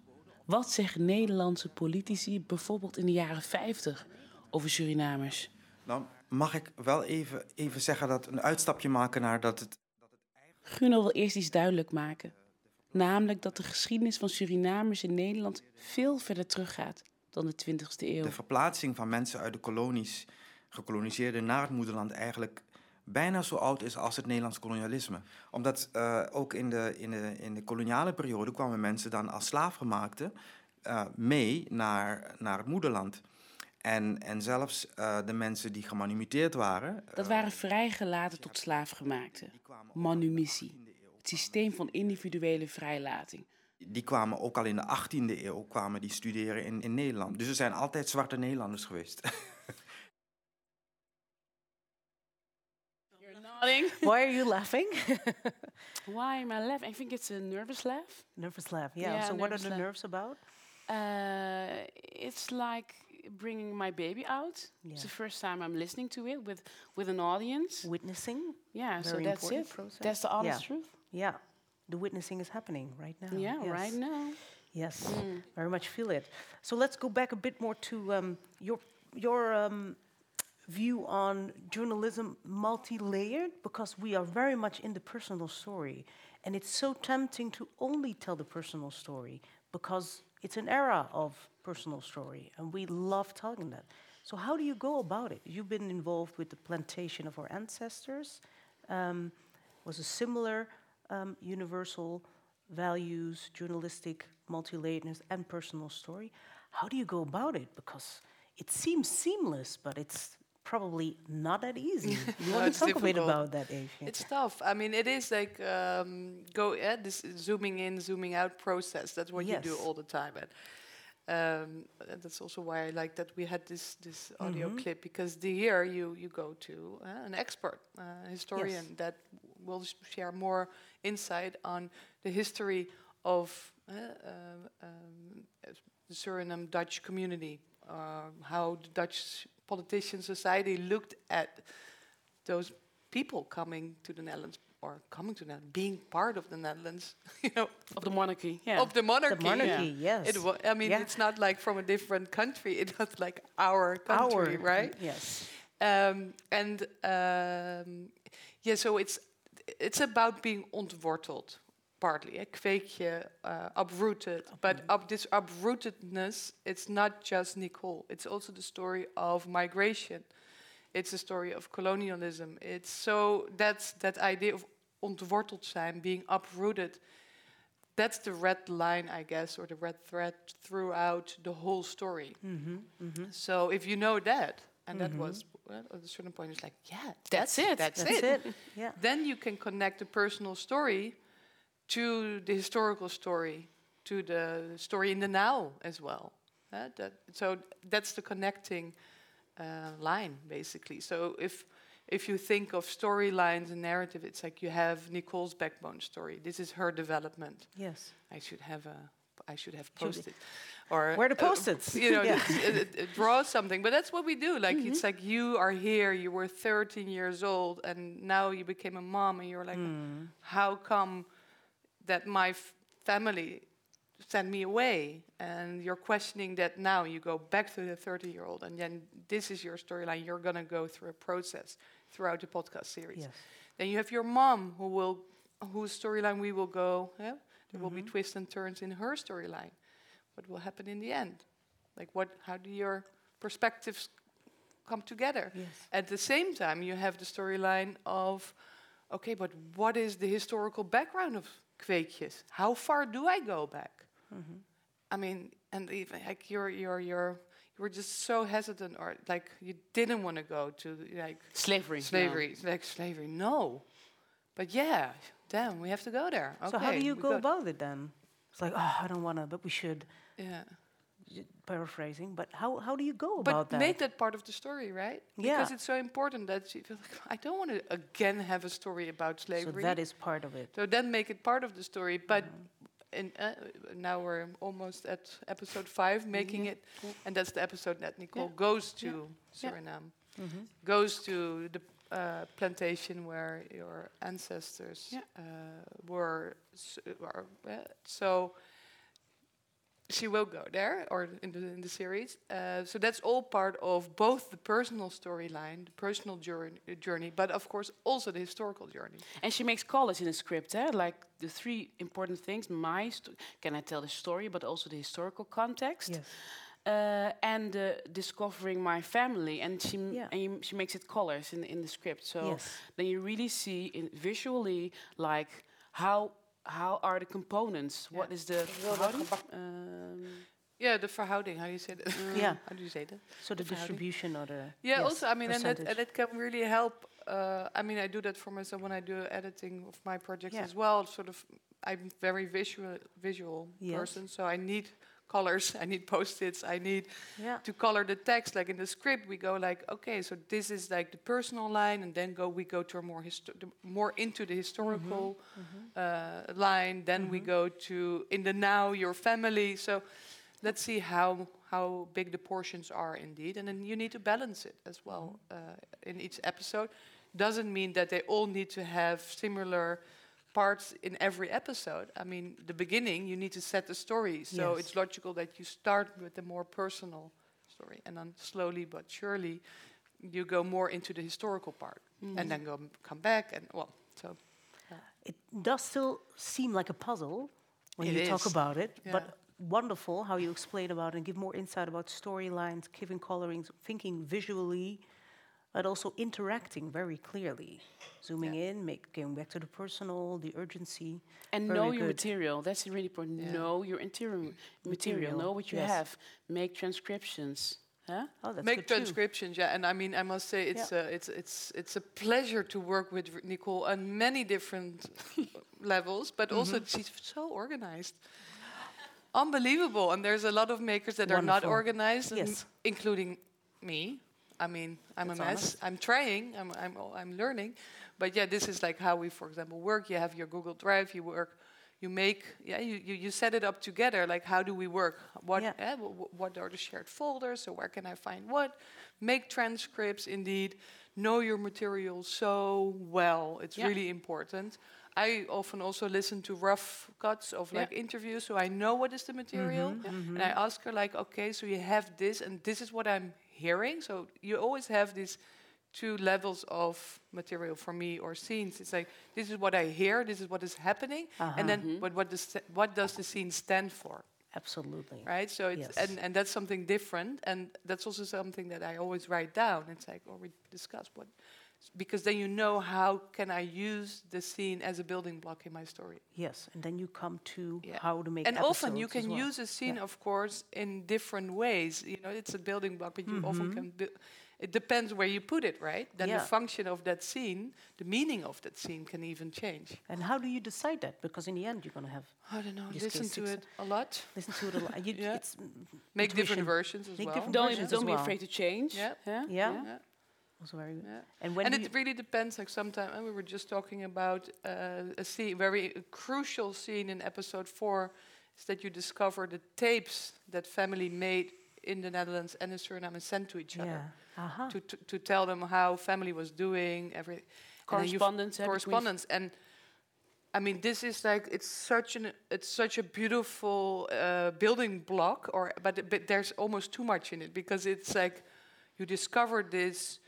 Wat zeggen Nederlandse politici bijvoorbeeld in de jaren 50 over Surinamers? Nou, mag ik wel even, even zeggen dat een uitstapje maken naar dat het Guno wil eerst iets duidelijk maken. Namelijk dat de geschiedenis van Surinamers in Nederland veel verder teruggaat dan de 20e eeuw. de verplaatsing van mensen uit de kolonies, gekoloniseerden, naar het moederland eigenlijk bijna zo oud is als het Nederlands kolonialisme. Omdat eh, ook in de, in, de, in de koloniale periode kwamen mensen dan als slaafgemaakten eh, mee naar, naar het moederland. En, en zelfs eh, de mensen die gemanimuteerd waren, Dat waren vrijgelaten tot slaafgemaakten. Manumissie. Het systeem van individuele vrijlating. die kwamen ook al in de 18e eeuw kwamen die studeren in, in Nederland. Dus er zijn altijd zwarte Nederlanders geweest. Nodding. Why are you laughing? Why am I laughing? I think it's a nervous laugh. nervous laugh. Yeah. Yeah, so what are the laugh. nerves about? Uh, it's like bringing my baby out. Yeah. It's the first time I'm listening to it with, with an audience. Witnessing. Yeah, so that's it. process. That's the honest Yeah. truth. Yeah. The witnessing is happening right now. Yeah, Yes. right now. Yes, Mm. very much feel it. So let's go back a bit more to um, your your um, view on journalism, multi-layered, because we are very much in the personal story, and it's so tempting to only tell the personal story because it's an era of personal story, and we love telling that. So how do you go about it? You've been involved with the plantation of our ancestors. Um, was a similar um, universal values, journalistic multi-layeredness, and personal story. How do you go about it? Because it seems seamless, but it's probably not that easy. You want to talk a bit about that, Eefje? It's tough. I mean, it is like um, go yeah, this zooming in, zooming out process. That's what you do all the time. And, um, and that's also why I like that we had this this audio Mhm. clip because the here you you go to uh, an expert, uh, historian that will sh- share more insight on the history of uh, um, um, the Suriname Dutch community, uh, how the Dutch politician society looked at those people coming to the Netherlands or coming to the Netherlands, being part of the Netherlands, you know, Of the monarchy, yeah. of the monarchy. the monarchy, yes. It wa- I mean, Yeah. it's not like from a different country. It was like our country, Our- right? Yes. Um, and um, yeah, so it's it's about being ontworteld, partly. A kweekje, uh, uprooted. But up this uprootedness, it's not just Nicole. It's also the story of migration. It's a story of colonialism. It's so that's that idea of ontworteld zijn, being uprooted. That's the red line, I guess, or the red thread throughout the whole story. Mm-hmm, mm-hmm. So if you know that, and that Mhm. was well, at a certain point, it's like, yeah, That's it. That's, That's it. it. Yeah. Then you can connect the personal story to the historical story, to the story in the now as well. Uh, that, so that's the connecting uh, line, basically. So if if you think of storylines and narrative, it's like you have Nicole's backbone story. This is her development. Yes. I should have a. I should have posted, or Where the uh, post-its? you know, Yeah. it- it draws something. But that's what we do. Like it's Mm-hmm. like you are here. You were 13 years old, and now you became a mom, and you're like, Mm. how come that my f- family sent me away? And you're questioning that now. You go back to the 30 year old, and then this is your storyline. You're gonna go through a process throughout the podcast series. Yes. Then you have your mom, who will, whose storyline we will go. Yeah? There will be Mhm. twists and turns in her storyline. What will happen in the end? Like what? How do your perspectives come together? Yes. At the same time, you have the storyline of, okay, but what is the historical background of Kweekjes? How far do I go back? Mhm. I mean, and even like you're you're you're you were just so hesitant, or like you didn't want to go to like Slavery, no. slavery, like slavery. No, but yeah, damn, we have to go there. okay, So how do you we go about it then? It's like, oh, I don't want to, but we should. Yeah. Paraphrasing, but how, how do you go But about that? But make that part of the story, right? Yeah. Because it's so important that like, I don't want to again have a story about slavery. so that is part of it. So then make it part of the story. But in, uh, now we're almost at episode five, making Yeah. it, and that's the episode that Nicole goes to Yeah. Suriname, Mhm. goes to the uh, plantation where your ancestors Yeah. uh, were. so she will go there, or in the in the series. Uh, so that's all part of both the personal storyline, the personal journey, journey, but of course also the historical journey. And she makes colors in the script, eh? like the three important things. My sto- can I tell the story, but also the historical context. Yes. Uh, and uh, discovering my family, and she m- Yeah. and you, she makes it colors in in the script. So Yes. then you really see in visually like how how are the components? What is the verhouding? um, Yeah, the verhouding. How do you say that? Yeah. how do you say that? So the verhouding. distribution or the Yeah. yes, also, I mean, and that, percentage. and it can really help. Uh, I mean, I do that for myself when I do editing of my projects Yeah. as well. Sort of, I'm very visual visual Yes. person, so I need colors. I need post-its. I need Yeah. to color the text. Like in the script, we go like, okay, so this is like the personal line, and then go we go to a more histo- more into the historical uh, line. Then we go to in the now your family. So let's see how how big the portions are indeed, and then you need to balance it as well uh, in each episode. Doesn't mean that they all need to have similar parts in every episode. I mean, the beginning you need to set the story, so Yes. it's logical that you start with the more personal story, and then slowly but surely you go more into the historical part, mm. and then go come back and well, so it does still seem like a puzzle when It you talk about it, Yeah. but wonderful how you explain about and give more insight about storylines, giving colorings, thinking visually, but also interacting very clearly, zooming in, make, going back to the personal, the urgency. and know your good. material. That's really important. Yeah. Know your interior material. Material, Know what you yes. have. Make transcriptions. Huh? Oh, that's make good too. transcriptions. Yeah, and I mean, I must say, it's uh, it's it's it's a pleasure to work with Nicole on many different levels, but also Mm-hmm. she's so organized. Unbelievable, and there's a lot of makers that are not organized, and Yes. including me. I mean, I'm That's a mess. honest. I'm trying. I'm I'm I'm learning, but yeah, this is like how we, for example, work. You have your Google Drive. You work. You make. Yeah, you you, you set it up together. Like, how do we work? What Yeah. eh, wh- wh- what are the shared folders? So where can I find what? Make transcripts. Indeed, know your material so well. It's Yeah. really important. I often also listen to rough cuts of Yeah. like interviews, so I know what is the material. Mm-hmm, And I ask her like, okay, so you have this, and this is what I'm hearing. So you always have these two levels of material for me or scenes. It's like this is what I hear, this is what is happening, Uh-huh. and then but what does what does the scene stand for? Absolutely. Right. So it's Yes. and, and that's something different, and that's also something that I always write down. It's like, or we discuss what, because then you know how can I use the scene as a building block in my story. Yes, and then you come to Yeah. how to make it. and often you can well. use a scene, Yeah. of course, in different ways. You know, it's a building block, but you often Mhm. can. Bu- it depends where you put it, right? Then Yeah. the function of that scene, the meaning of that scene, can even change. And how do you decide that? Because in the end, you're going to have I don't know. Listen to it a lot. listen to it a lot. You, Yeah. It's Make different versions as Make well. different Don't, versions don't as be well. afraid to change. Yeah. Yeah. Yeah. Yeah. Also very good. Yeah. And when and it really depends. Like sometimes we were just talking about uh, a scene, very crucial scene in episode four, is that you discover the tapes that family made in the Netherlands and in Suriname and sent to each you, other. Uh-huh. to, to to tell them how family was doing, every and Correspondence. between- correspondence and. I mean, this is like it's such an it's such a beautiful uh, building block, or but but there's almost too much in it because it's like you discover this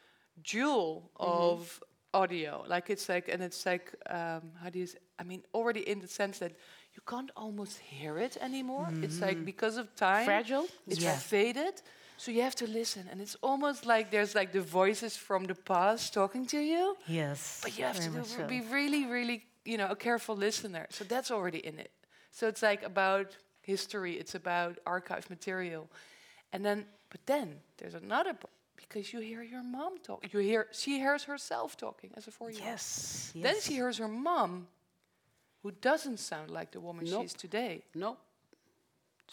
jewel of audio, like it's like and it's like um, how do you? Say, I mean, already in the sense that you can't almost hear it anymore. It's like because of time, Fragile. it's Yeah. faded. So you have to listen, and it's almost like there's like the voices from the past talking to you. Yes. But you have to do, so. be really, really, you know, a careful listener. So that's already in it. So it's like about history, it's about archive material. And then, but then there's another p- because you hear your mom talk. You hear she hears herself talking as a four-year-old. Yes, yes. Then she hears her mom, who doesn't sound like the woman she is today. Nope.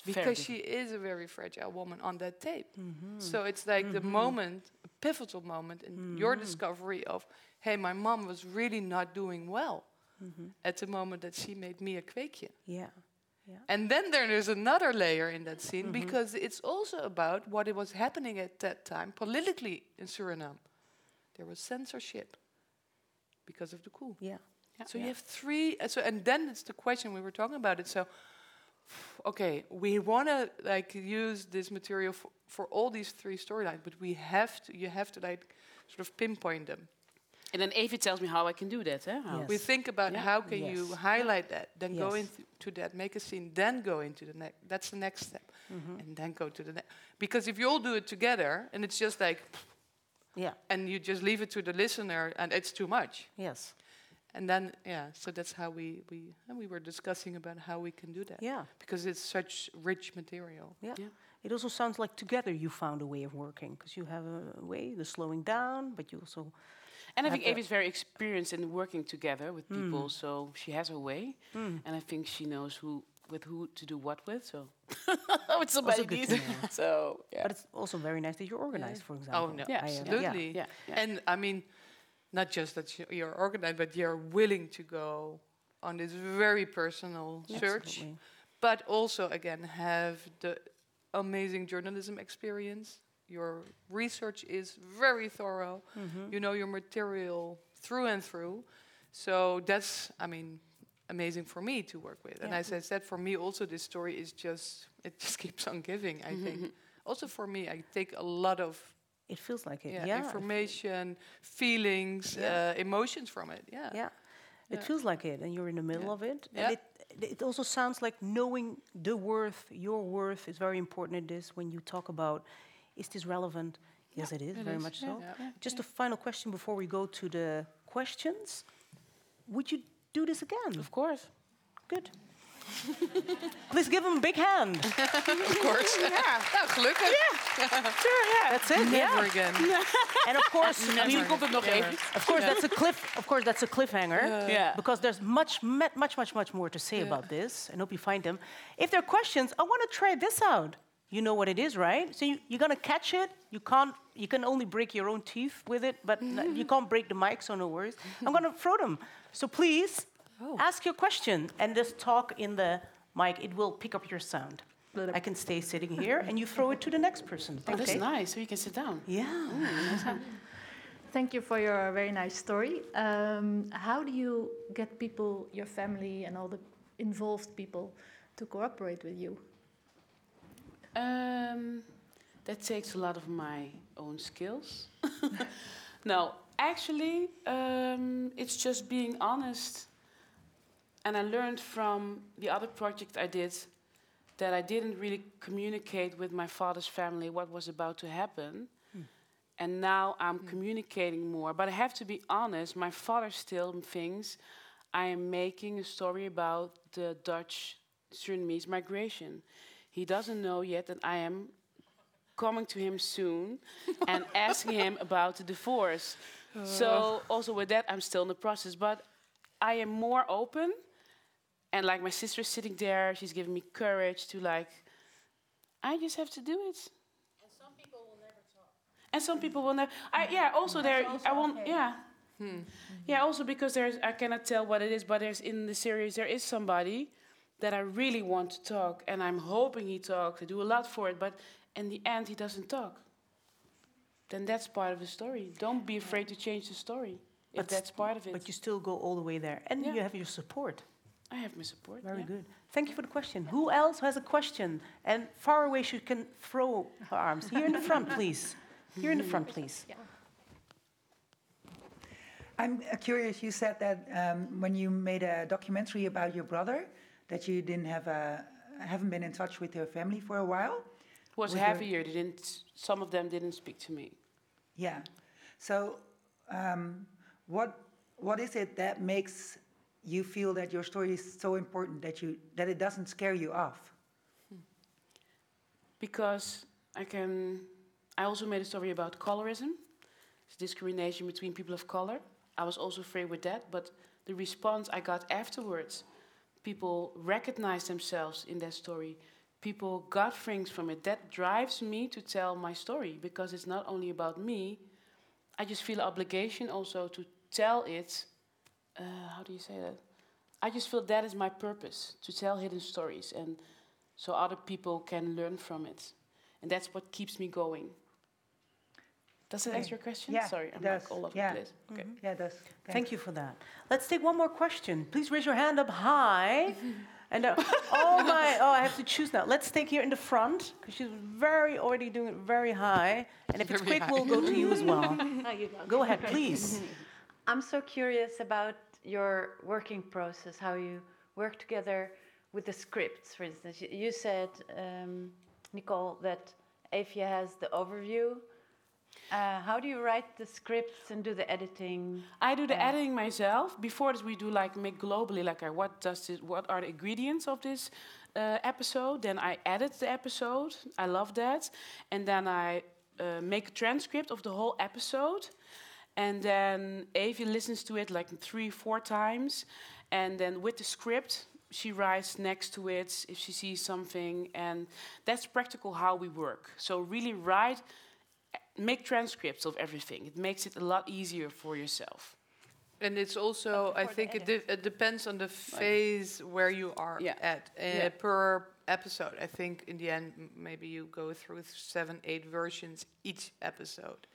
very Because she is a very fragile woman on that tape. Mm-hmm. So it's like the mm-hmm. moment, a pivotal moment in your mm-hmm. discovery of, hey, my mom was really not doing well mm-hmm. at the moment that she made me a kweekje. Yeah. Yeah. And then there is another layer in that scene Mhm. because it's also about what it was happening at that time politically in Suriname. There was censorship because of the coup. Yeah. yeah. So you have three. uh, So and then it's the question we were talking about it. So, okay, we want to like use this material for, for all these three storylines, but we have to. You have to like sort of pinpoint them. And then Eefje tells me how I can do that. Eh? How? We think about Yeah. how can you highlight that, then go into that, make a scene, then go into the next. That's the next step, Mhm. and then go to the next. Because if you all do it together, and it's just like, Yeah. and you just leave it to the listener, and it's too much. Yes. And then yeah, so that's how we we and we were discussing about how we can do that. Yeah. Because it's such rich material. Yeah. It also sounds like together you found a way of working because you have a way, the slowing down, but you also. And I think the- is very experienced in working together with Mm. people, so she has her way, Mm. and I think she knows who with who to do what with. So with somebody Also good needs. to know. so yeah. But it's also very nice that you're organized, for example. Oh no, I, uh, absolutely. yeah. And I mean, not just that you- you're organized, but you're willing to go on this very personal search, Absolutely. but also again have the amazing journalism experience. Your research is very thorough. Mhm. You know your material through and through. So that's, I mean, amazing for me to work with. And as I said, for me also this story is just it just keeps on giving. I think. Also for me, I take a lot of It feels like it. yeah, Yeah. information, feelings, Yeah. uh, emotions from it. Yeah. Yeah. It feels like it, and you're in the middle of it. Yeah. And it, it also sounds like knowing the worth, your worth, is very important in this when you talk about is this relevant? Yes, it is, it very is, much yeah. so. Yeah. Just a final question before we go to the questions. Would you do this again? Of course. Good. Please give him a big hand. of course. yeah. Nou, gelukkig. Sure, yeah. That's it. Never yeah. again. And of course, I mean, Misschien komt het nog even. Of course, that's a cliff. Of course, that's a cliffhanger. Yeah. Yeah. Because there's much, much, much, much more to say about this. I hope you find them. If there are questions, I want to try this out. You know what it is, right? So you, you're gonna catch it. You can't. You can only break your own teeth with it, but you can't break the mic. So no worries. I'm gonna throw them. So please ask your question and just talk in the mic. It will pick up your sound. I can stay sitting here, and you throw it to the next person. Oh, that's nice. So you can sit down. Yeah. Thank you for your very nice story. Um, how do you get people, your family, and all the involved people to cooperate with you? Um, that takes a lot of my own skills. no, actually, um, it's just being honest. And I learned from the other project I did that I didn't really communicate with my father's family what was about to happen. And now I'm communicating more. But I have to be honest, my father still thinks I am making a story about the Dutch Surinamese migration. He doesn't know yet that I am coming to him soon and asking him about the divorce. So uh. also with that, I'm still in the process. But I am more open, and like my sister is sitting there, she's giving me courage to like. I just have to do it. And some people will never. Talk. And some people will never. I, yeah. Also, there. I won't. Yeah. Hmm. Yeah. Also, because there's. I cannot tell what it is, but there's in the series there is somebody that I really want to talk, and I'm hoping he talks. I do a lot for it, but in the end, he doesn't talk. Then that's part of the story. Don't be afraid to change the story. If But that's part of it. But you still go all the way there, and you have your support. I have my support. Very yeah. good. Thank you for the question. Who else has a question? And far away, she can throw her arms. Here in the front, please. Here in the front, please. I'm uh, curious. You said that um, when you made a documentary about your brother, that you didn't have a, haven't been in touch with your family for a while. It was half a year. They didn't. Some of them didn't speak to me. Yeah. So, um, what what is it that makes you feel that your story is so important that you that it doesn't scare you off? because I can. I also made a story about colorism, it's discrimination between people of color. I was also afraid with that, but the response I got afterwards, people recognize themselves in that story. People got things from it. That drives me to tell my story because it's not only about me. I just feel obligation also to tell it. Uh, how do you say that? I just feel that is my purpose to tell hidden stories, and so other people can learn from it, and that's what keeps me going. Does that Okay. answer your question? Yeah, Sorry, I'm does. like all over Yeah. the place. Okay. Yeah, it does. Thank you for that. Let's take one more question. Please raise your hand up high. And uh, oh my, oh, I have to choose now. Let's take here in the front because she's very already doing it very high. And if it's Very quick, high. we'll go to you as well. You go. Go ahead, please. I'm so curious about your working process, how you work together with the scripts, for instance. You- You said, um, Nicole, that Eefje has the overview. Uh, how do you write the scripts and do the editing? I do the Uh, editing myself. Before this, we do like make globally, like uh, what does it, what are the ingredients of this uh, episode? Then I edit the episode. I love that, and then I uh, make a transcript of the whole episode, and then Eefje listens to it like three, four times, and then with the script. She writes next to it if she sees something, and that's practical how we work. So really write make transcripts of everything. It makes it a lot easier for yourself. And it's also, I think it, de- it depends on the phase where you are at uh, Yeah. per episode. I think in the end, m- maybe you go through seven, eight versions each episode.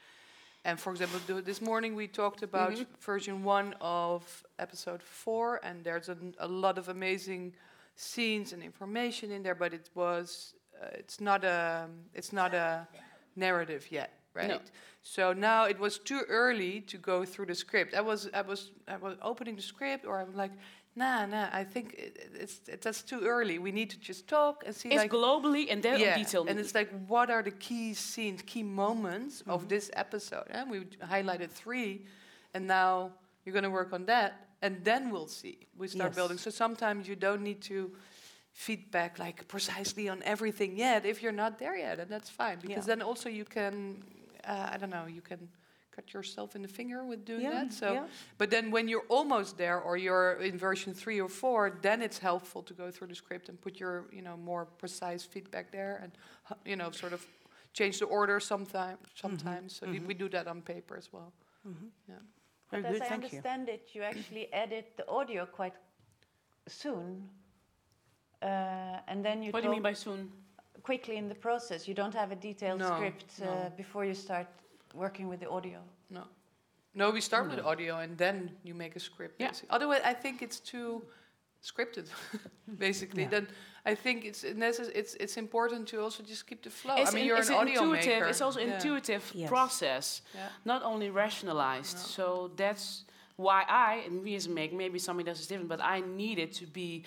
And for example, th- this morning we talked about Mhm. version one of episode four, and there's a, a lot of amazing scenes and information in there, but it was, uh, it's not a, it's not a narrative yet, right? So now it was too early to go through the script. I was, I was, I was opening the script, or I'm like, nah, nah. I think it, it's it, that's too early. We need to just talk and see It's like globally and then yeah. detail. And it's like, what are the key scenes, key moments of mm-hmm. this episode? And we highlighted three, and now you're going to work on that, and then we'll see. We start Yes. building. So sometimes you don't need to feedback like precisely on everything yet if you're not there yet, and that's fine because Yeah. then also you can, uh, I don't know, you can cut yourself in the finger with doing Yeah, that. So, yeah. but then when you're almost there or you're in version three or four, then it's helpful to go through the script and put your, you know, more precise feedback there and, you know, sort of change the order sometime, sometimes. So we, we do that on paper as well. Yeah. Very but good, as I thank you. understand it, you actually edit the audio quite soon. Uh, and then you What do you mean by soon? Quickly in the process. You don't have a detailed No, script uh, no. before you start working with the audio. No. No, we start with audio and then you make a script. Yeah. basic- Otherwise, I think it's too scripted, basically. Yeah. Then I think it's necess- it's it's important to also just keep the flow. It's I mean, in- you're it's an audio intuitive. maker. It's also Yeah. intuitive Yes. process, Yeah. not only rationalized. So that's why I, and me as a maker, maybe somebody does it different, but I need it to be,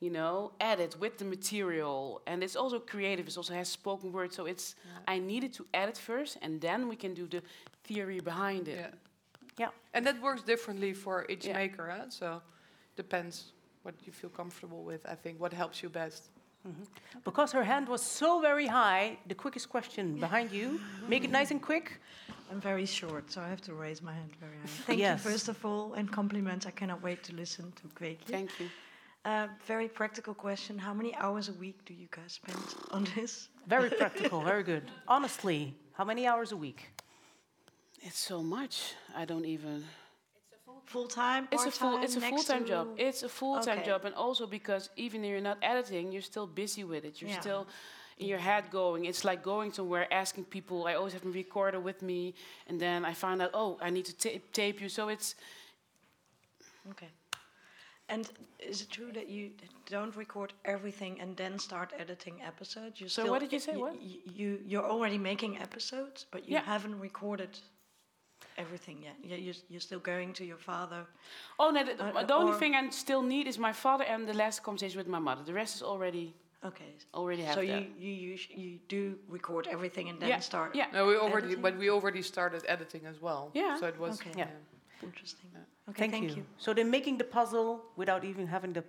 you know, added with the material. And it's also creative. It also has spoken word. So it's I needed to edit first, and then we can do the theory behind it. Yeah. Yeah. And that works differently for each Yeah. maker, huh? so depends what you feel comfortable with. I think what helps you best. Mm-hmm. Because her hand was so very high, the quickest question behind you. Make it nice and quick. I'm very short, so I have to raise my hand very high. Thank Yes. you, first of all, and compliments. I cannot wait to listen to Kweekje. Thank you. Uh, very practical question. How many hours a week do you guys spend on this? Very practical, very good. Honestly, how many hours a week? It's so much. I don't even. Full time, It's a full. It's a full time job. It's a full time Okay. job, and also because even if you're not editing, you're still busy with it. You're Yeah. still in your head going. It's like going somewhere, asking people. I always have a recorder with me, and then I find out, oh, I need to ta- tape you. So it's Okay. And is it true that you don't record everything and then start editing episodes? You So still, what did you say, y- what? y- You you're already making episodes, but you Yeah. haven't recorded everything yet. You- You're, you're still going to your father. oh no. The, Uh, the only thing I still need is my father and the last conversation with my mother. The rest is already Okay. already have So that. you you us- you do record everything and then Yeah, start. yeah. No, we already, editing? but we already started editing as well. Yeah. So it was. Okay. Yeah. Interesting. Uh, okay, thank, you. So they're making the puzzle without even having the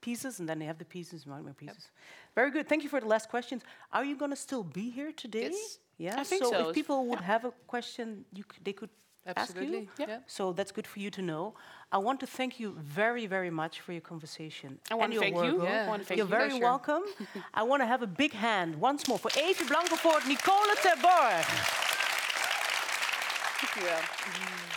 pieces, and then they have the pieces, my pieces. Very good. Thank you for the last questions. Are you going to still be here today? Yes. Yeah. I think so. so. If people would have a question, you they could Absolutely, ask you. yeah. So that's good for you to know. I want to thank you very, very much for your conversation. I wanna thank work. you. Yeah. Thank You're you. very welcome. I want to have a big hand once more for Eefje Blankevoort, Nicole Terborg. Dankjewel.